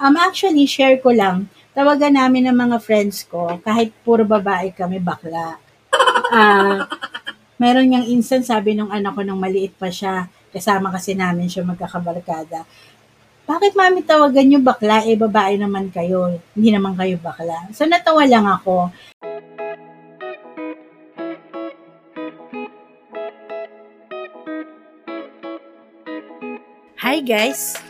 Um, actually, share ko lang, tawagan namin ng mga friends ko, kahit puro babae kami, bakla. Ah, meron niyang instance, sabi nung anak ko nung maliit pa siya, kasama kasi namin siya magkakabarkada. Bakit mami tawagan niyo bakla? Eh, babae naman kayo. Hindi naman kayo bakla. So, natawa lang ako. Hi guys!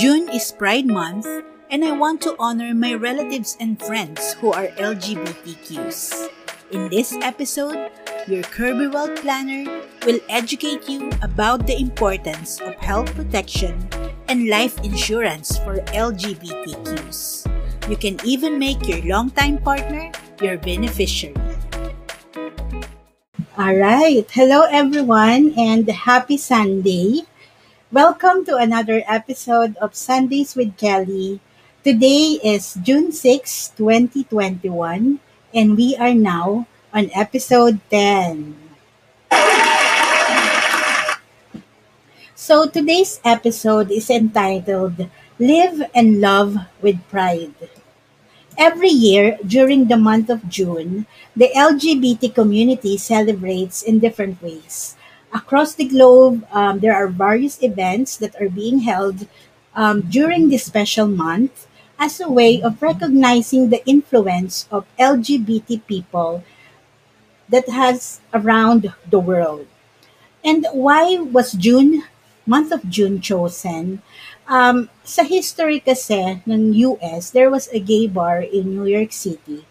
June is Pride Month, and I want to honor my relatives and friends who are LGBTQs. In this episode, your Kirby World Planner will educate you about the importance of health protection and life insurance for LGBTQs. You can even make your longtime partner your beneficiary. All right. Hello, everyone, and happy Sunday. Welcome to another episode of Sundays with Kelly. Today is June 6, 2021, and we are now on episode 10. So today's episode is entitled Live and Love with Pride. Every year during the month of June, the LGBT community celebrates in different ways. Across the globe, um, there are various events that are being held um, during this special month as a way of recognizing the influence of LGBT people that has around the world. And why was June, month of June chosen? Um, sa history kasi ng US, there was a gay bar in New York City.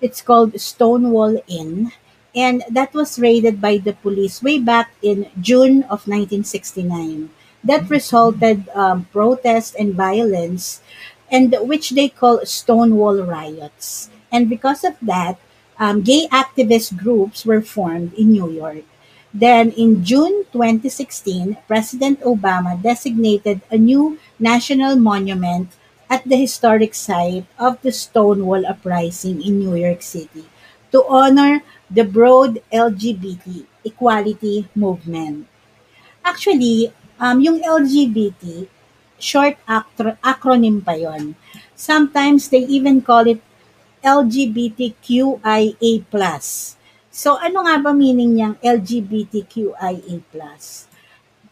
It's called Stonewall Inn. And that was raided by the police way back in June of 1969. That resulted um, protest and violence, and which they call Stonewall riots. And because of that, um, gay activist groups were formed in New York. Then in June 2016, President Obama designated a new national monument at the historic site of the Stonewall Uprising in New York City to honor the broad LGBT equality movement. Actually, um, yung LGBT, short actro- acronym pa yon. Sometimes they even call it LGBTQIA+. So ano nga ba meaning niyang LGBTQIA+?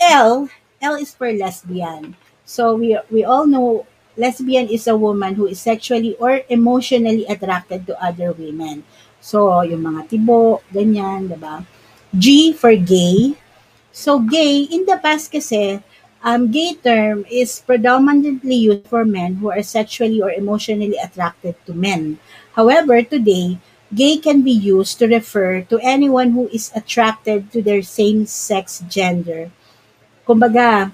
L, L is for lesbian. So we we all know lesbian is a woman who is sexually or emotionally attracted to other women. So yung mga tibo, ganyan, 'di ba? G for gay. So gay in the past kasi um, gay term is predominantly used for men who are sexually or emotionally attracted to men. However, today, gay can be used to refer to anyone who is attracted to their same-sex gender. Kumbaga,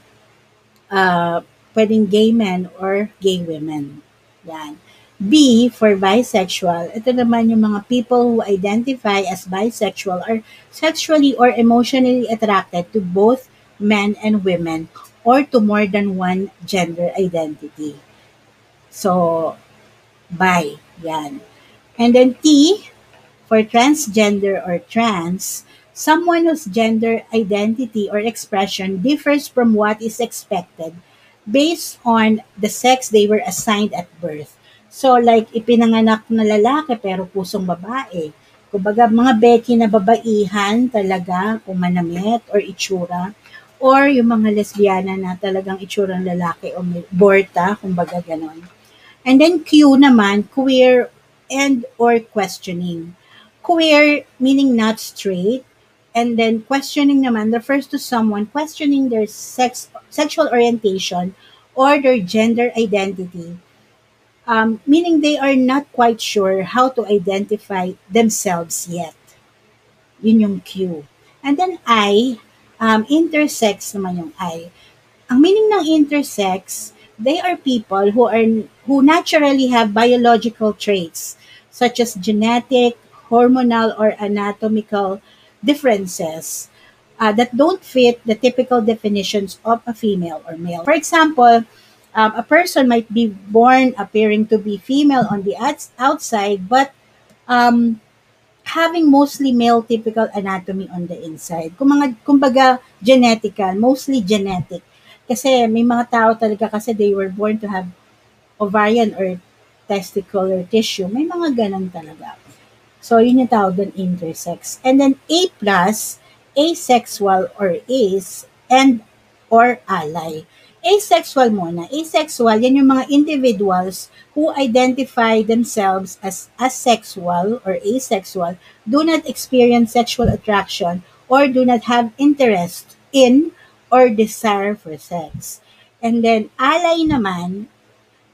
uh, pwedeng gay men or gay women. Yan. B for bisexual. Ito naman yung mga people who identify as bisexual are sexually or emotionally attracted to both men and women or to more than one gender identity. So, bi. Yan. And then T for transgender or trans, someone whose gender identity or expression differs from what is expected based on the sex they were assigned at birth. So like ipinanganak na lalaki pero pusong babae. Kumbaga mga Becky na babaihan talaga kung manamit or itsura or yung mga lesbiana na talagang itsurang lalaki o borta, kumbaga ganon. And then Q naman, queer and or questioning. Queer meaning not straight, and then questioning naman refers to someone questioning their sex sexual orientation or their gender identity um, meaning they are not quite sure how to identify themselves yet. Yun yung Q. And then I, Um, intersex naman yung I. Ang meaning ng intersex, they are people who are who naturally have biological traits such as genetic, hormonal, or anatomical differences uh, that don't fit the typical definitions of a female or male. For example, um, a person might be born appearing to be female on the outs- outside, but um, having mostly male typical anatomy on the inside. Kung mga, kumbaga, genetical, mostly genetic. Kasi may mga tao talaga kasi they were born to have ovarian or testicular tissue. May mga ganun talaga. So, yun yung tawag doon intersex. And then A plus, asexual or ace, and or ally. Asexual muna. Asexual, yan yung mga individuals who identify themselves as asexual or asexual, do not experience sexual attraction, or do not have interest in or desire for sex. And then, ally naman,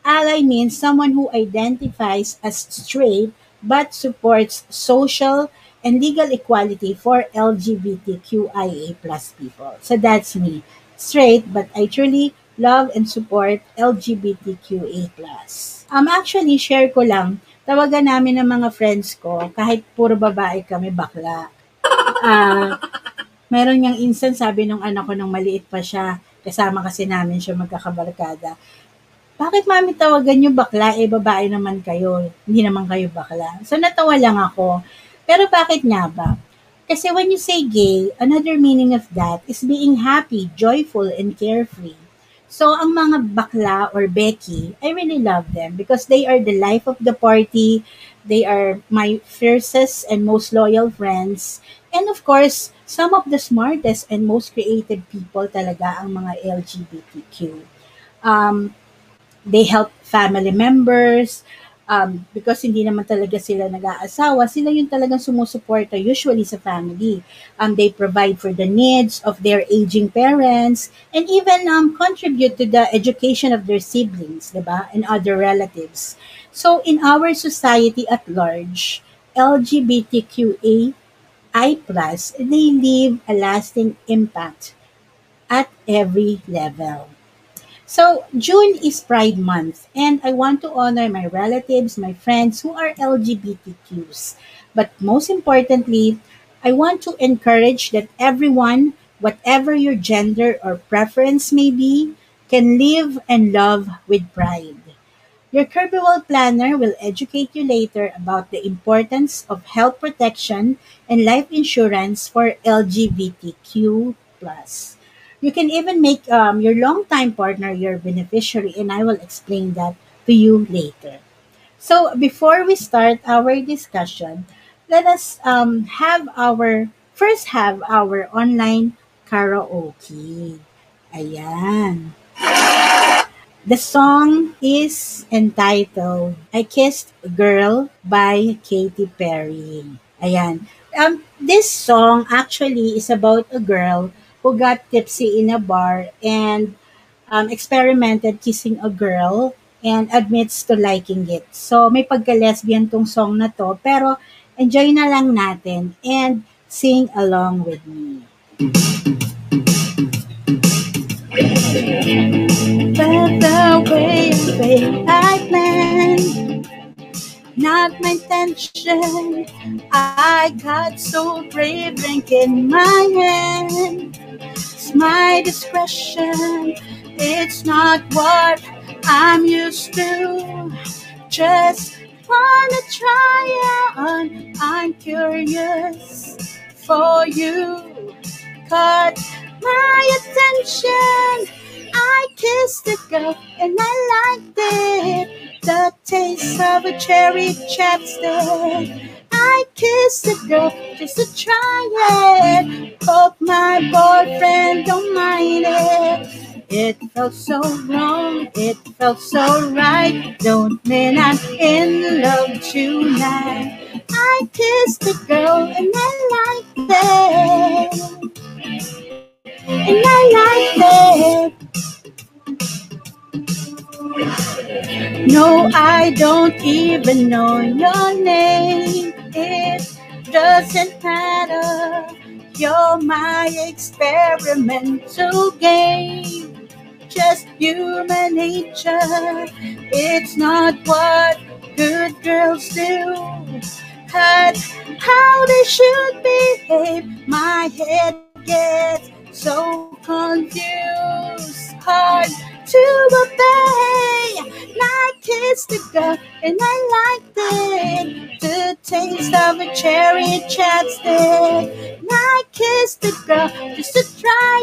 ally means someone who identifies as straight but supports social and legal equality for LGBTQIA plus people. So that's me. Straight, but I truly love and support LGBTQA. Um, actually, share ko lang, tawagan namin ng mga friends ko, kahit puro babae kami bakla. Ah, meron niyang instance, sabi nung anak ko nung maliit pa siya, kasama kasi namin siya magkakabarkada. Bakit mami tawagan niyo bakla? Eh, babae naman kayo. Hindi naman kayo bakla. So, natawa lang ako. Pero bakit nga ba? Kasi when you say gay, another meaning of that is being happy, joyful, and carefree. So, ang mga bakla or Becky, I really love them because they are the life of the party. They are my fiercest and most loyal friends. And of course, some of the smartest and most creative people talaga ang mga LGBTQ. Um, they help family members, um, because hindi naman talaga sila nag-aasawa, sila yung talagang sumusuporta usually sa family. Um, they provide for the needs of their aging parents and even um, contribute to the education of their siblings, diba? And other relatives. So in our society at large, LGBTQA I+, they leave a lasting impact at every level. So, June is Pride Month, and I want to honor my relatives, my friends who are LGBTQs. But most importantly, I want to encourage that everyone, whatever your gender or preference may be, can live and love with pride. Your Kirby planner will educate you later about the importance of health protection and life insurance for LGBTQ+. You can even make um, your longtime partner your beneficiary, and I will explain that to you later. So, before we start our discussion, let us um, have our first have our online karaoke. Ayan. The song is entitled I Kissed a Girl by Katy Perry. Ayan. Um, this song actually is about a girl who got tipsy in a bar and um, experimented kissing a girl and admits to liking it. So, may pagka-lesbian tong song na to, pero enjoy na lang natin and sing along with me. But the way, way I planned, not my intention. I got so brave, drink in my hand. It's my discretion. It's not what I'm used to. Just wanna try on. I'm curious for you. Caught my attention. I kissed the girl and I liked it. The taste of a cherry chapstick. I kissed a girl just to try it. Hope my boyfriend don't mind it. It felt so wrong, it felt so right. Don't mean I'm in love tonight. I kissed a girl and I liked it. And I liked it. No, I don't even know your name. It doesn't matter. You're my experimental game. Just human nature. It's not what good girls do. But how they should behave. My head gets so confused. Hard to obey. I kissed the girl and I liked it. The taste of a cherry chapstick. And I kissed the girl just to try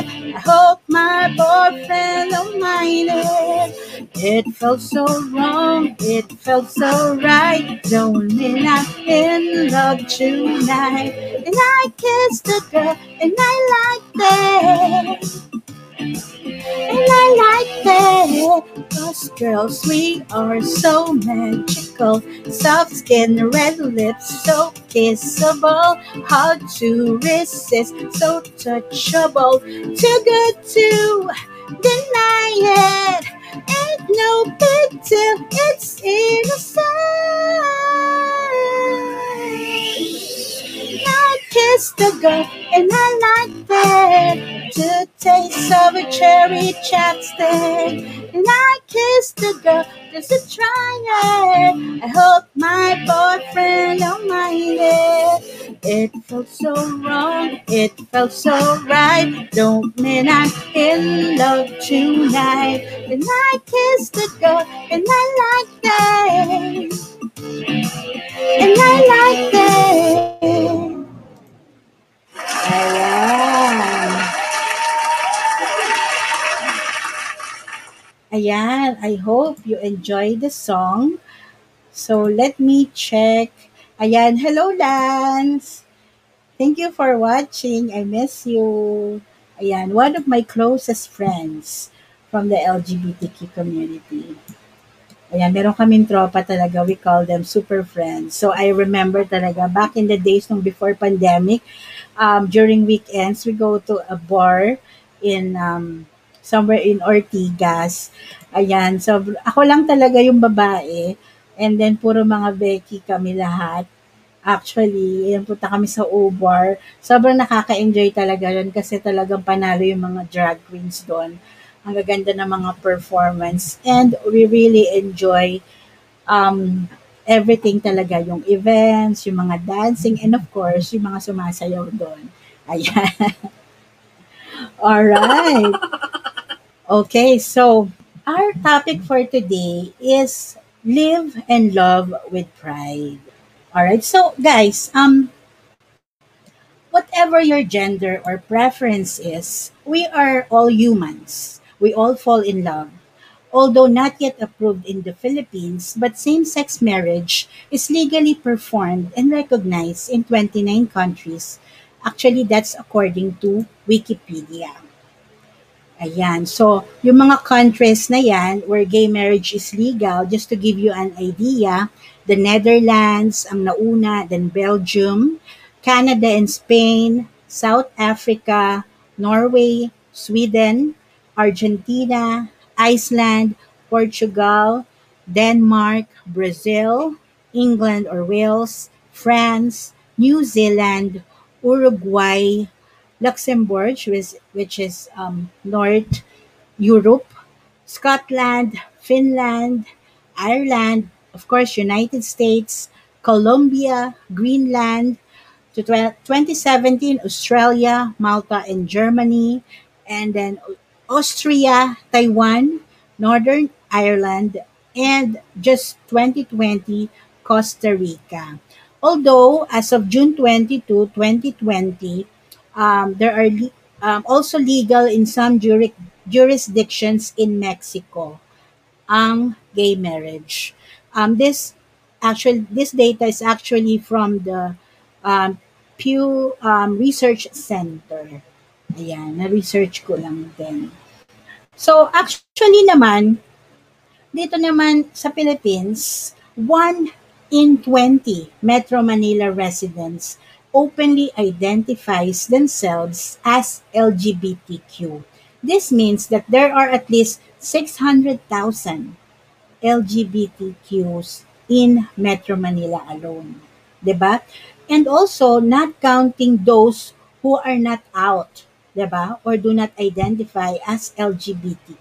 it. I hope my boyfriend don't mind it. It felt so wrong, it felt so right. Don't mean I'm in love tonight. And I kissed the girl and I liked it. And I like that. Us girls, we are so magical. Soft skin, red lips, so kissable. Hard to resist, so touchable. Too good to deny it. Ain't no big deal, it's innocent. I kissed the girl and I like it. The taste of a cherry chapstick. And I kissed a girl just to try it. I hope my boyfriend don't mind it. It felt so wrong, it felt so right. Don't mean I'm in love tonight. And I kissed the girl and I liked it. And I liked it. Ayan, I hope you enjoy the song. So let me check. Ayan, hello Lance. Thank you for watching. I miss you. Ayan, one of my closest friends from the LGBTQ community. Ayan, meron kaming tropa talaga. We call them super friends. So I remember talaga back in the days nung before pandemic, um, during weekends, we go to a bar in um, somewhere in Ortigas. Ayan, so ako lang talaga yung babae. And then, puro mga Becky kami lahat. Actually, ayan, punta kami sa O-Bar. Sobrang nakaka-enjoy talaga yun kasi talagang panalo yung mga drag queens doon. Ang gaganda ng mga performance. And we really enjoy um, everything talaga. Yung events, yung mga dancing, and of course, yung mga sumasayaw doon. Ayan. Alright. Okay, so our topic for today is live and love with pride. All right. So, guys, um whatever your gender or preference is, we are all humans. We all fall in love. Although not yet approved in the Philippines, but same-sex marriage is legally performed and recognized in 29 countries. Actually, that's according to Wikipedia. Ayan. So, yung mga countries na yan where gay marriage is legal, just to give you an idea, the Netherlands ang nauna, then Belgium, Canada and Spain, South Africa, Norway, Sweden, Argentina, Iceland, Portugal, Denmark, Brazil, England or Wales, France, New Zealand, Uruguay, Luxembourg, which is, which is um, North Europe, Scotland, Finland, Ireland, of course, United States, Colombia, Greenland, to 2017, Australia, Malta, and Germany, and then Austria, Taiwan, Northern Ireland, and just 2020, Costa Rica. Although, as of June 22, 2020, um, there are le- um, also legal in some juri- jurisdictions in Mexico ang gay marriage. Um, this actually this data is actually from the um, Pew um, Research Center. Ayan, na-research ko lang din. So, actually naman, dito naman sa Philippines, one in 20 Metro Manila residents openly identifies themselves as LGBTQ. This means that there are at least 600,000 LGBTQs in Metro Manila alone. 'Di ba? And also, not counting those who are not out, 'di ba? Or do not identify as LGBT,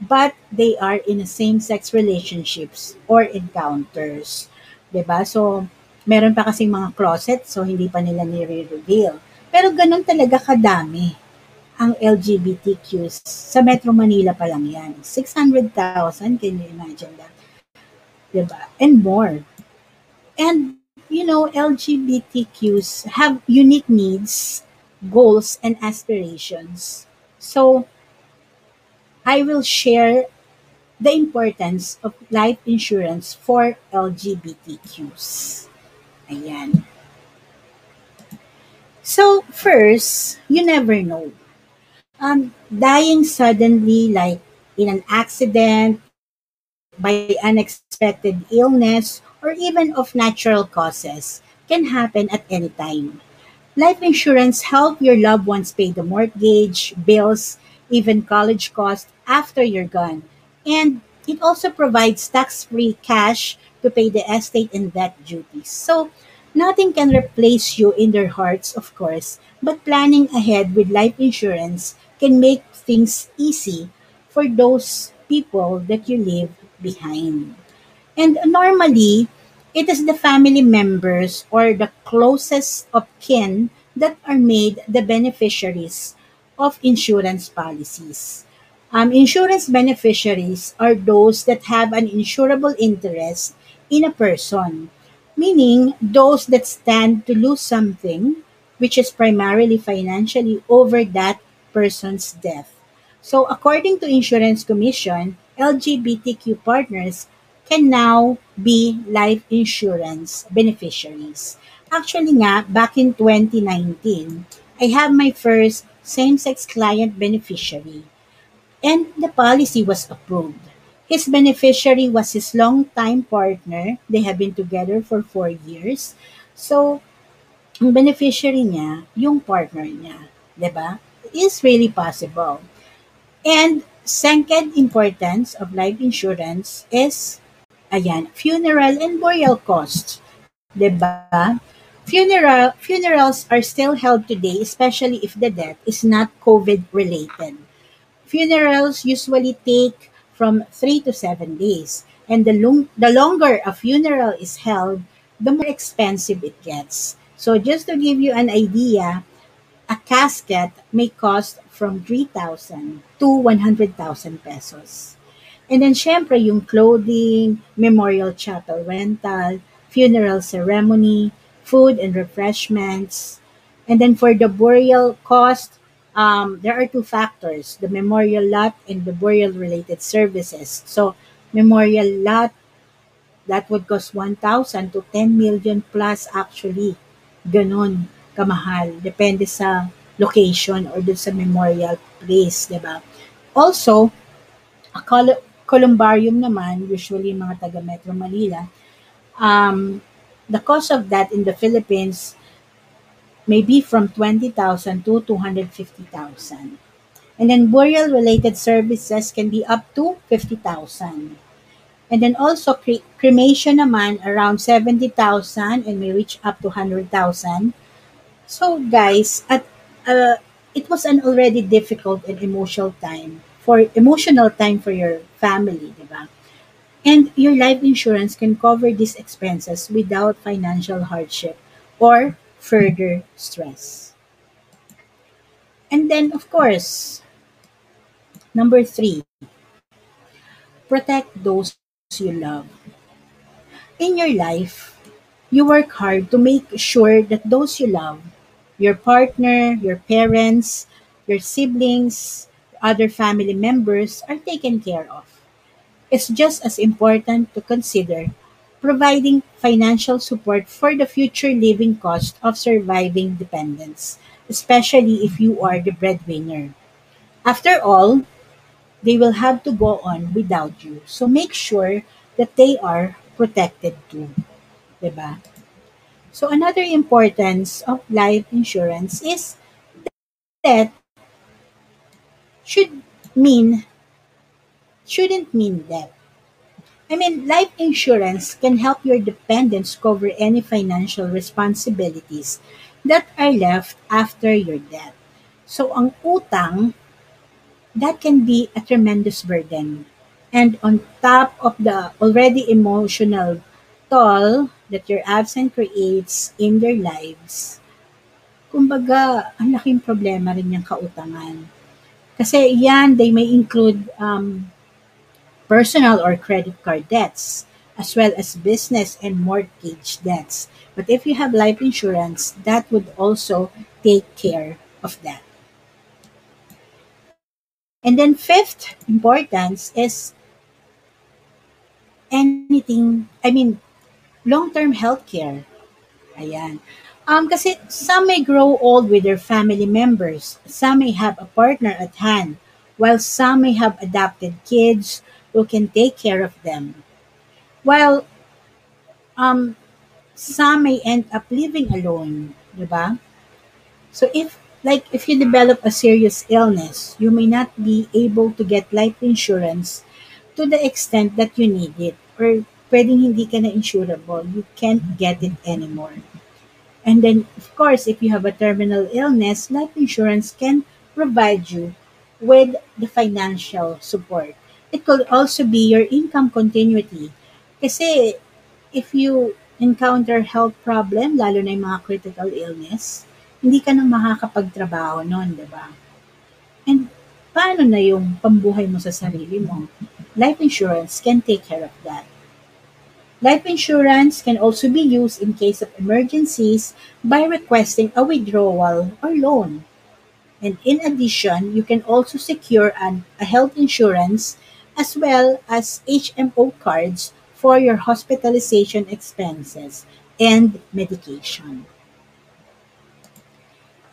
but they are in a same-sex relationships or encounters, 'di ba? So, meron pa kasing mga closet, so hindi pa nila nire-reveal. Pero ganun talaga kadami ang LGBTQs. Sa Metro Manila pa lang yan. 600,000, can you imagine that? 'Di ba? And more. And, you know, LGBTQs have unique needs, goals, and aspirations. So, I will share the importance of life insurance for LGBTQs. Ayan. So, first, you never know. Um, dying suddenly, like in an accident, by unexpected illness, or even of natural causes, can happen at any time. Life insurance help your loved ones pay the mortgage, bills, even college costs after you're gone. And it also provides tax-free cash to pay the estate and debt duties. So, nothing can replace you in their hearts, of course, but planning ahead with life insurance can make things easy for those people that you leave behind. And normally, it is the family members or the closest of kin that are made the beneficiaries of insurance policies. Um, insurance beneficiaries are those that have an insurable interest in a person, meaning those that stand to lose something, which is primarily financially, over that person's death. So, according to Insurance Commission, LGBTQ partners can now be life insurance beneficiaries. Actually nga, back in 2019, I have my first same-sex client beneficiary and the policy was approved. His beneficiary was his longtime partner. They have been together for four years. So, ang beneficiary niya, yung partner niya. 'di ba? Is really possible. And second importance of life insurance is, ayan, funeral and burial costs. 'di ba? Funeral, funerals are still held today, especially if the death is not COVID related. Funerals usually take from three to seven days, and the, long, the longer a funeral is held, the more expensive it gets. So, just to give you an idea, a casket may cost from 3,000 to 100,000 pesos. And then, syempre, yung clothing, memorial chapel rental, funeral ceremony, food and refreshments. And then for the burial cost, um, there are two factors, the memorial lot and the burial related services. So memorial lot, that would cost 1,000 to 10 million plus actually. Ganon kamahal. Depende sa location or dun sa memorial place, di ba? Also, a col- columbarium naman, usually mga taga Metro Manila, um, the cost of that in the Philippines may be from 20,000 to 250,000. And then burial related services can be up to 50,000. And then also cre- cremation naman around 70,000 and may reach up to 100,000. So guys, at uh, it was an already difficult and emotional time for emotional time for your family, di? And your life insurance can cover these expenses without financial hardship or further stress. And then, of course, number three, protect those you love. In your life, you work hard to make sure that those you love, your partner, your parents, your siblings, other family members, are taken care of. It's just as important to consider providing financial support for the future living cost of surviving dependents, especially if you are the breadwinner. After all, they will have to go on without you. So make sure that they are protected too. Diba? So another importance of life insurance is that should mean shouldn't mean death I mean, life insurance can help your dependents cover any financial responsibilities that are left after your death. So, ang utang, that can be a tremendous burden. And on top of the already emotional toll that your absence creates in their lives, kumbaga, ang laking problema rin yung kautangan. Kasi yan, they may include um, personal or credit card debts, as well as business and mortgage debts. But if you have life insurance, that would also take care of that. And then fifth importance is anything, I mean, long-term healthcare. Ayan. Um, kasi some may grow old with their family members. Some may have a partner at hand, while some may have adopted kids who can take care of them. While um, some may end up living alone, di? So if like if you develop a serious illness, you may not be able to get life insurance to the extent that you need it or pwedeng hindi ka na insurable, you can't get it anymore. And then, of course, if you have a terminal illness, life insurance can provide you with the financial support. It could also be your income continuity. Kasi if you encounter health problem, lalo na yung mga critical illness, hindi ka na makakapagtrabaho noon, di ba? And paano na yung pambuhay mo sa sarili mo? Life insurance can take care of that. Life insurance can also be used in case of emergencies by requesting a withdrawal or loan. And in addition, you can also secure an, a health insurance as well as HMO cards for your hospitalization expenses and medication.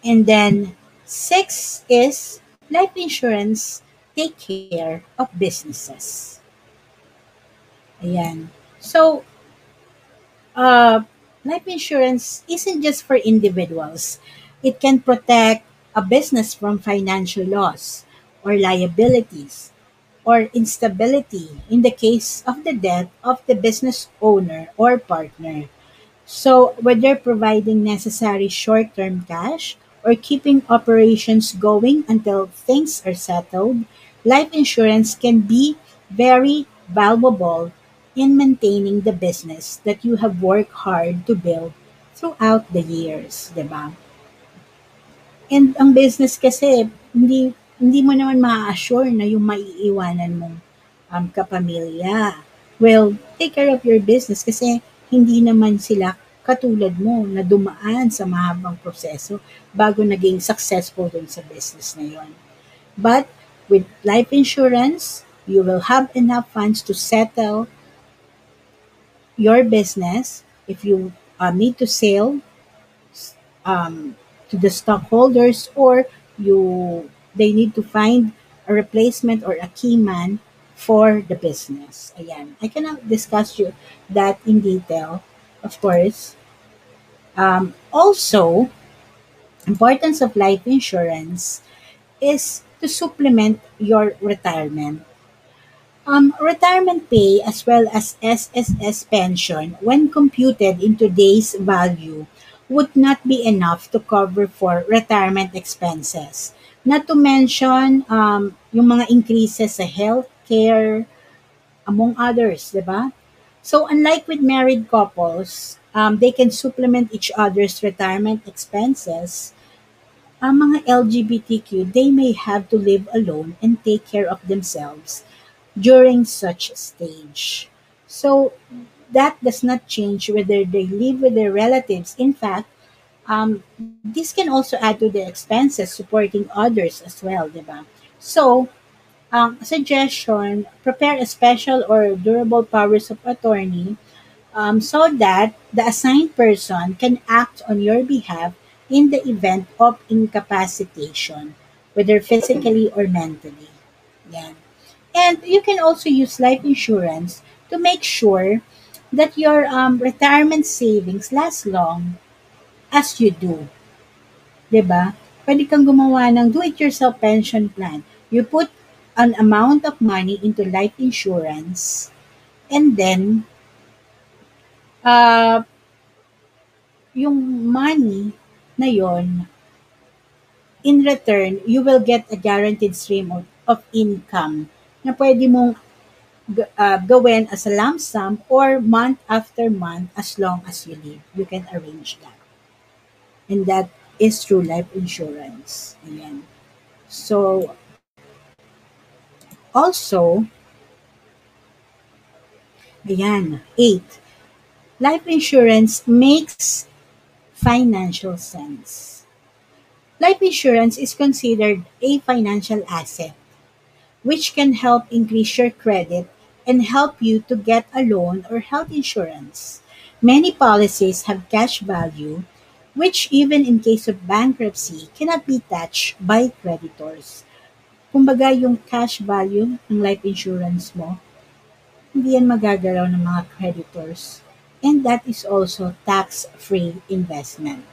And then six is life insurance take care of businesses. Ayan. So, uh, life insurance isn't just for individuals. It can protect a business from financial loss or liabilities or instability in the case of the death of the business owner or partner. So, whether providing necessary short term cash or keeping operations going until things are settled, life insurance can be very valuable in maintaining the business that you have worked hard to build throughout the years, 'di ba? And ang business kasi hindi hindi mo naman maa-assure na yung maiiwanan mong um, kapamilya will take care of your business kasi hindi naman sila katulad mo na dumaan sa mahabang proseso bago naging successful dun sa business na yon. But with life insurance, you will have enough funds to settle your business if you uh, need to sell um, to the stockholders or you they need to find a replacement or a key man for the business. Ayan. I cannot discuss you that in detail, of course. Um, also, importance of life insurance is to supplement your retirement. Um, retirement pay as well as SSS pension, when computed in today's value, would not be enough to cover for retirement expenses. Not to mention um, yung mga increases sa healthcare, among others, di ba? So unlike with married couples, um, they can supplement each other's retirement expenses. Ang mga LGBTQ, they may have to live alone and take care of themselves during such stage. So that does not change whether they live with their relatives. In fact, um, this can also add to the expenses supporting others as well, diba? So, um, suggestion, prepare a special or durable powers of attorney um, so that the assigned person can act on your behalf in the event of incapacitation, whether physically or mentally. Yan. And you can also use life insurance to make sure that your um, retirement savings last long as you do. ba? Pwede kang gumawa ng do-it-yourself pension plan. You put an amount of money into life insurance And then, uh, yung money na yon in return, you will get a guaranteed stream of, of income na pwede mong uh, gawin as a lump sum or month after month as long as you live. You can arrange that. And that is through life insurance. Ayan. So, also, ayan, eight, life insurance makes financial sense. Life insurance is considered a financial asset which can help increase your credit and help you to get a loan or health insurance. Many policies have cash value, which even in case of bankruptcy cannot be touched by creditors. Kumbaga yung cash value ng life insurance mo, hindi yan magagalaw ng mga creditors. And that is also tax-free investment.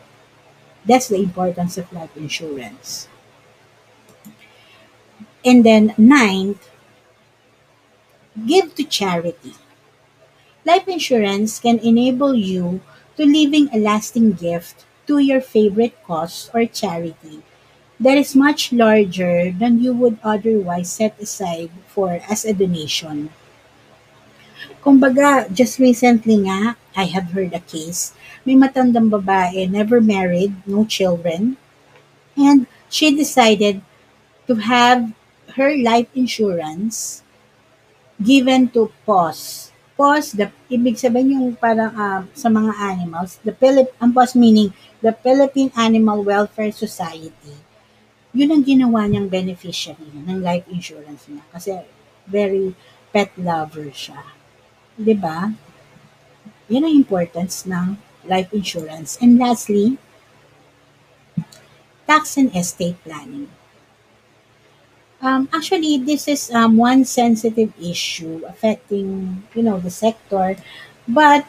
That's the importance of life insurance. And then ninth, give to charity. Life insurance can enable you to leaving a lasting gift to your favorite cause or charity that is much larger than you would otherwise set aside for as a donation. Kumbaga, just recently nga, I have heard a case. May matandang babae, never married, no children, and she decided to have her life insurance given to POS. POS, the, ibig sabihin yung parang ah, sa mga animals, the Philip, ang POS meaning the Philippine Animal Welfare Society. Yun ang ginawa niyang beneficiary ng life insurance niya kasi very pet lover siya. 'Di ba? Yan ang importance ng life insurance. And lastly, tax and estate planning. Um, actually, this is um, one sensitive issue affecting, you know, the sector. But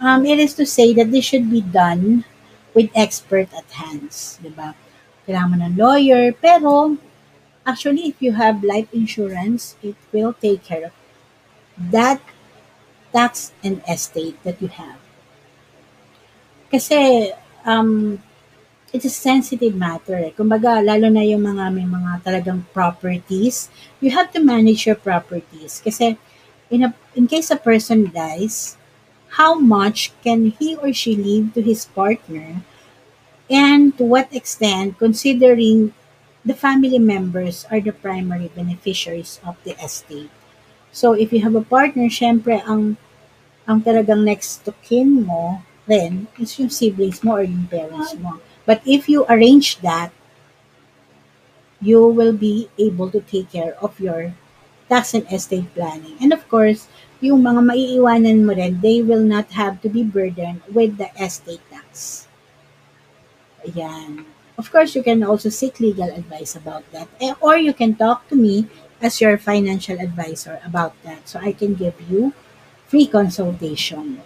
um, it is to say that this should be done with expert at hands, di ba? Kailangan ng lawyer, pero actually, if you have life insurance, it will take care of that tax and estate that you have. Kasi, um, it's a sensitive matter eh. Kumbaga, lalo na yung mga may mga talagang properties, you have to manage your properties. Kasi, in, a, in case a person dies, how much can he or she leave to his partner and to what extent considering the family members are the primary beneficiaries of the estate. So if you have a partner, syempre ang ang talagang next to kin mo then is yung siblings mo or yung parents mo. But if you arrange that, you will be able to take care of your tax and estate planning. And of course, yung mga maiiwanan mo rin, they will not have to be burdened with the estate tax. Ayan. Of course, you can also seek legal advice about that. Eh, Or you can talk to me as your financial advisor about that. So I can give you free consultation.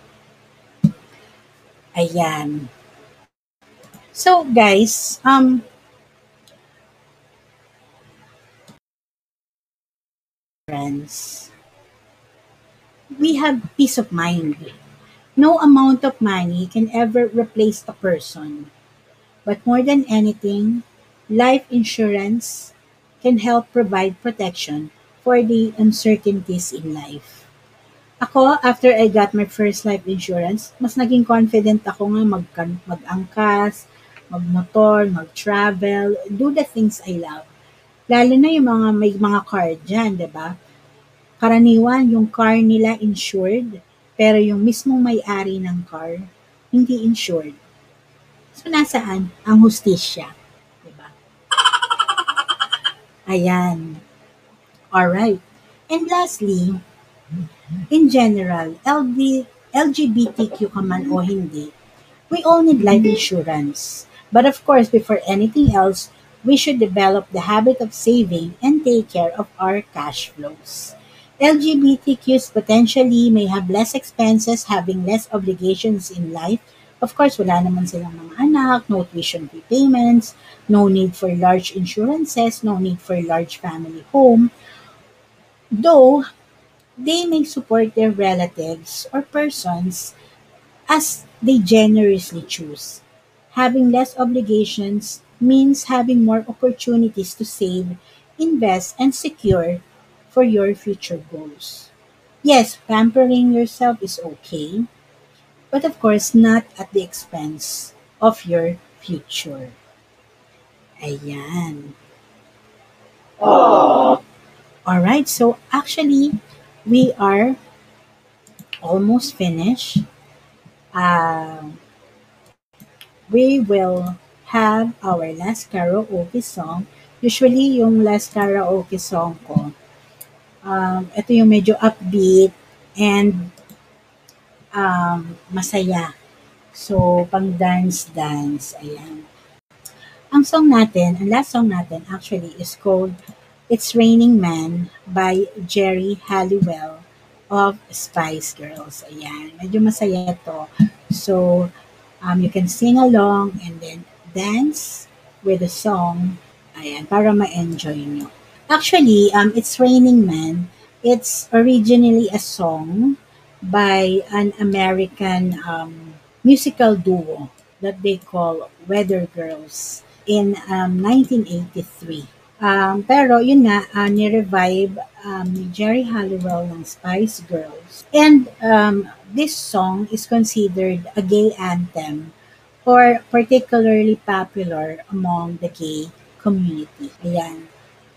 Ayan. So guys, um, friends, we have peace of mind. No amount of money can ever replace a person. But more than anything, life insurance can help provide protection for the uncertainties in life. Ako, after I got my first life insurance, mas naging confident ako nga mag mag-angkas, magmotor, mag-travel, do the things I love. Lalo na yung mga may mga car dyan, di ba? Karaniwan, yung car nila insured, pero yung mismong may-ari ng car, hindi insured. So, nasaan ang hustisya? Ba? Ayan. Alright. And lastly, in general, LB, LGBTQ ka man o hindi, we all need life insurance. But of course, before anything else, we should develop the habit of saving and take care of our cash flows. LGBTQs potentially may have less expenses, having less obligations in life. Of course, wala naman silang mga anak, no tuition fee payments, no need for large insurances, no need for large family home. Though, they may support their relatives or persons as they generously choose. Having less obligations means having more opportunities to save, invest, and secure for your future goals. Yes, pampering yourself is okay, but of course, not at the expense of your future. Ayan. Alright, so actually, we are almost finished. Um, we will have our last karaoke song. Usually, yung last karaoke song ko, um, ito yung medyo upbeat and um, masaya. So, pang dance-dance. Ayan. Ang song natin, ang last song natin actually is called It's Raining Man by Jerry Halliwell of Spice Girls. Ayan. Medyo masaya to. So, um, you can sing along and then dance with the song. Ayan, para ma-enjoy nyo. Actually, um, It's Raining Man, it's originally a song by an American um, musical duo that they call Weather Girls in um, 1983. Um, pero yun nga, uh, ni-revive um, ni Jerry Halliwell ng Spice Girls. And um, this song is considered a gay anthem or particularly popular among the gay community. Ayan.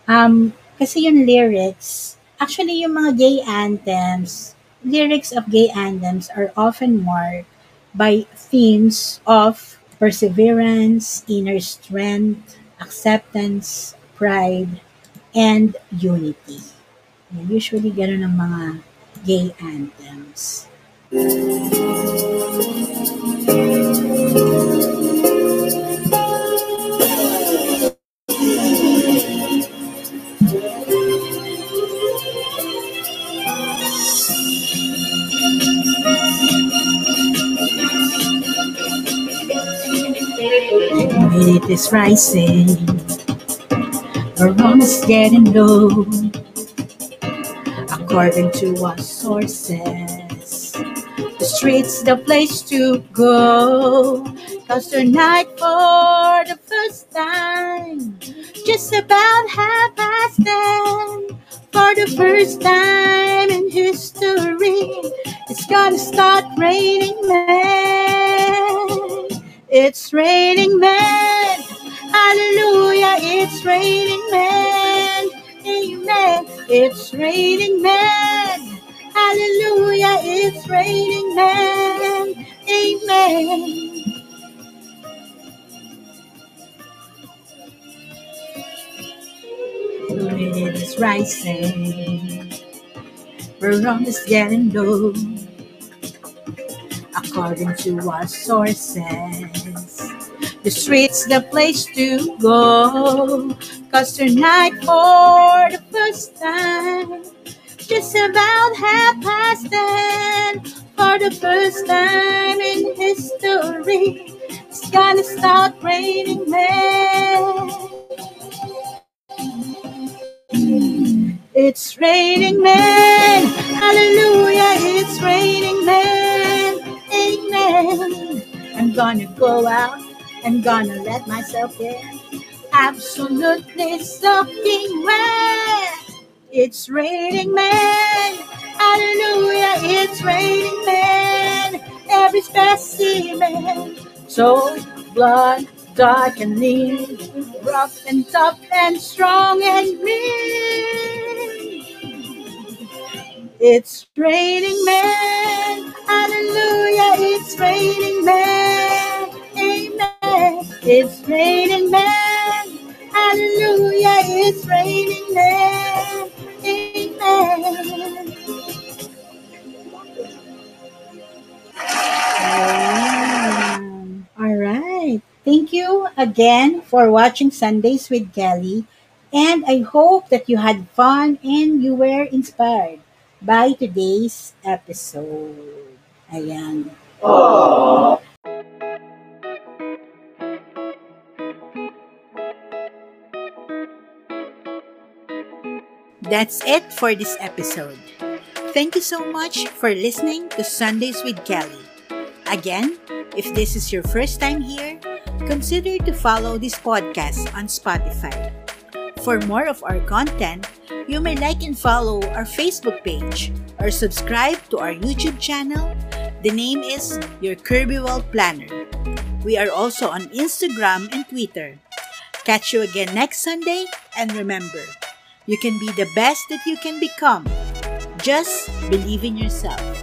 Um, kasi yung lyrics, actually yung mga gay anthems, lyrics of gay anthems are often marked by themes of perseverance, inner strength, acceptance, pride, and unity. Usually, ganun ang mga gay anthems. It is rising, the rum is getting low. According to our sources, street's the place to go. Cause tonight, for the first time, just about half past ten, for the first time in history, it's gonna start raining men. It's raining men. Hallelujah. It's raining men. Amen. It's raining men. Hallelujah. It's raining men. Amen. It is rising. Rum is getting low according to our sources. The street's the place to go. Cause tonight, for the first time, just about half past ten, for the first time in history, it's gonna start raining men. It's raining men. Hallelujah. It's raining men. Amen. I'm gonna go out and gonna let myself in. Absolutely soaking wet. It's raining men. Hallelujah. It's raining men. Every specimen. So blood, dark and lean. Rough and tough and strong and mean. It's raining men. Hallelujah. It's raining men. Amen. It's raining men. Hallelujah. It's raining men. Again for watching Sundays with Kelly. And I hope that you had fun and you were inspired by today's episode. Ayan. That's it for this episode. Thank you so much for listening to Sundays with Kelly. Again, if this is your first time here, consider to follow this podcast on Spotify. For more of our content, you may like and follow our Facebook page or subscribe to our YouTube channel. The name is Your Kirby World Planner. We are also on Instagram and Twitter. Catch you again next Sunday, and remember, you can be the best that you can become. Just believe in yourself.